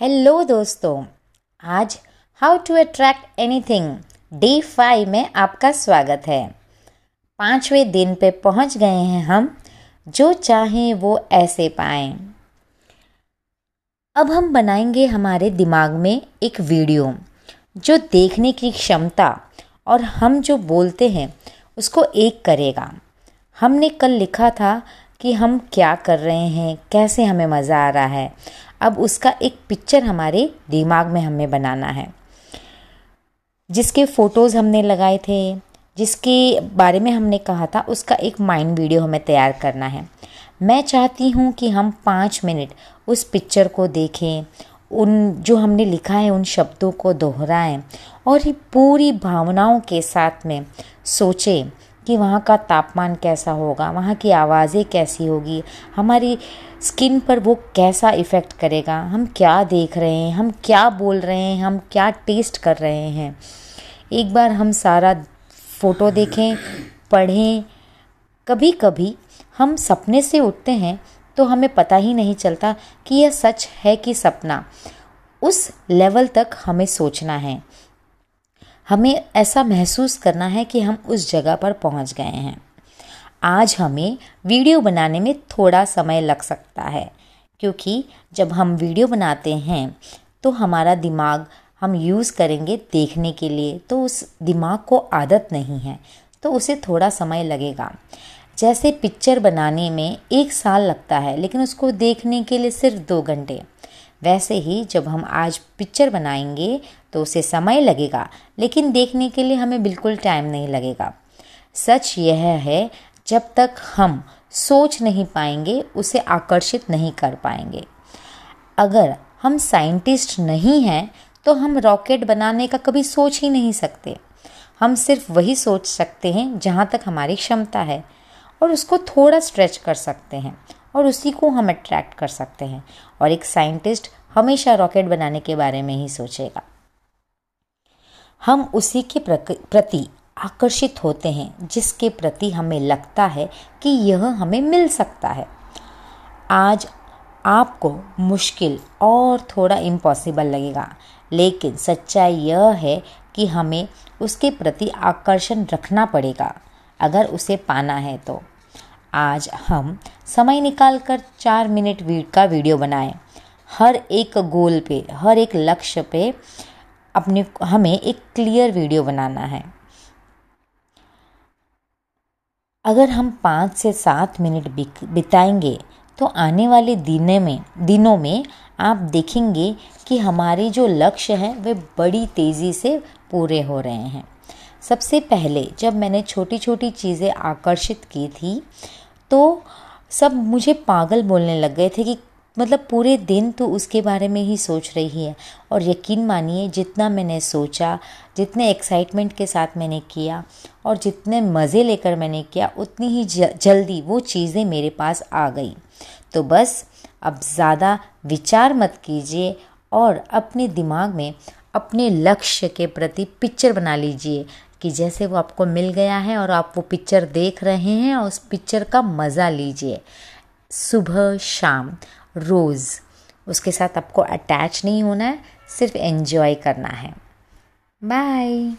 Hello दोस्तों, आज how to attract anything day five में आपका स्वागत है। पाँचवें दिन पे पहुँच गए हैं हम, जो चाहें वो ऐसे पाएँ। अब हम बनाएँगे हमारे दिमाग में एक वीडियो जो देखने की क्षमता और हम जो बोलते हैं, उसको एक करेगा। हमने कल लिखा था कि हम क्या कर रहे हैं, कैसे हमें मज़ा आ रहा है। अब उसका एक पिक्चर हमारे दिमाग में हमें बनाना है। जिसके फ़ोटोज़ हमने लगाए थे, जिसके बारे में हमने कहा था, उसका एक माइंड वीडियो हमें तैयार करना है। मैं चाहती हूँ कि हम पाँच मिनट उस पिक्चर को देखें, उन जो हमने लिखा है, उन शब्दों को दोहराएँ और ये पूरी भावनाओं के साथ में सोचें कि वहाँ का तापमान कैसा होगा, वहाँ की आवाज़ें कैसी होगी, हमारी स्किन पर वो कैसा इफ़ेक्ट करेगा, हम क्या देख रहे हैं, हम क्या बोल रहे हैं, हम क्या टेस्ट कर रहे हैं। एक बार हम सारा फ़ोटो देखें, पढ़ें कभी कभी हम सपने से उठते हैं तो हमें पता ही नहीं चलता कि यह सच है कि सपना। उस लेवल तक हमें सोचना है। हमें ऐसा महसूस करना है कि हम उस जगह पर पहुँच गए हैं। आज हमें वीडियो बनाने में थोड़ा समय लग सकता है, क्योंकि जब हम वीडियो बनाते हैं तो हमारा दिमाग हम यूज़ करेंगे देखने के लिए तो उस दिमाग को आदत नहीं है तो उसे थोड़ा समय लगेगा। जैसे पिक्चर बनाने में एक साल लगता है, लेकिन उसको देखने के लिए सिर्फ़ दो घंटे। वैसे ही जब हम आज पिक्चर बनाएँगे तो उसे समय लगेगा, लेकिन देखने के लिए हमें बिल्कुल टाइम नहीं लगेगा। सच यह है, जब तक हम सोच नहीं पाएँगे, उसे आकर्षित नहीं कर पाएँगे। अगर हम साइंटिस्ट नहीं हैं तो हम रॉकेट बनाने का कभी सोच ही नहीं सकते। हम सिर्फ़ वही सोच सकते हैं जहाँ तक हमारी क्षमता है, और उसको थोड़ा स्ट्रेच कर सकते हैं। और उसी को हम अट्रैक्ट कर सकते हैं। और एक साइंटिस्ट हमेशा रॉकेट बनाने के बारे में ही सोचेगा। हम उसी के प्रति आकर्षित होते हैं, जिसके प्रति हमें लगता है कि यह हमें मिल सकता है। आज आपको मुश्किल और थोड़ा इम्पॉसिबल लगेगा, लेकिन सच्चाई यह है कि हमें उसके प्रति आकर्षण रखना पड़ेगा, अगर उसे पाना है तो। आज हम समय निकाल कर चार मिनट का वीडियो बनाएँ। हर एक गोल पे, हर एक लक्ष्य पे अपने हमें एक क्लियर वीडियो बनाना है। अगर हम पाँच से सात मिनट बिताएँगे तो आने वाले दिने में दिनों में आप देखेंगे कि हमारे जो लक्ष्य हैं, वे बड़ी तेज़ी से पूरे हो रहे हैं। सबसे पहले, जब मैंने छोटी छोटी चीज़ें आकर्षित की थी तो सब मुझे पागल बोलने लग गए थे कि मतलब पूरे दिन तो उसके बारे में ही सोच रही है और यकीन मानिए, जितना मैंने सोचा, जितने एक्साइटमेंट के साथ मैंने किया और जितने मज़े लेकर मैंने किया, उतनी ही जल्दी वो चीज़ें मेरे पास आ गई। तो बस अब ज़्यादा विचार मत कीजिए और अपने दिमाग में अपने लक्ष्य के प्रति पिक्चर बना लीजिए कि जैसे वो आपको मिल गया है और आप वो पिक्चर देख रहे हैं और उस पिक्चर का मज़ा लीजिए। सुबह, शाम, रोज़, उसके साथ आपको अटैच नहीं होना है, सिर्फ़ एन्जॉय करना है। बाय।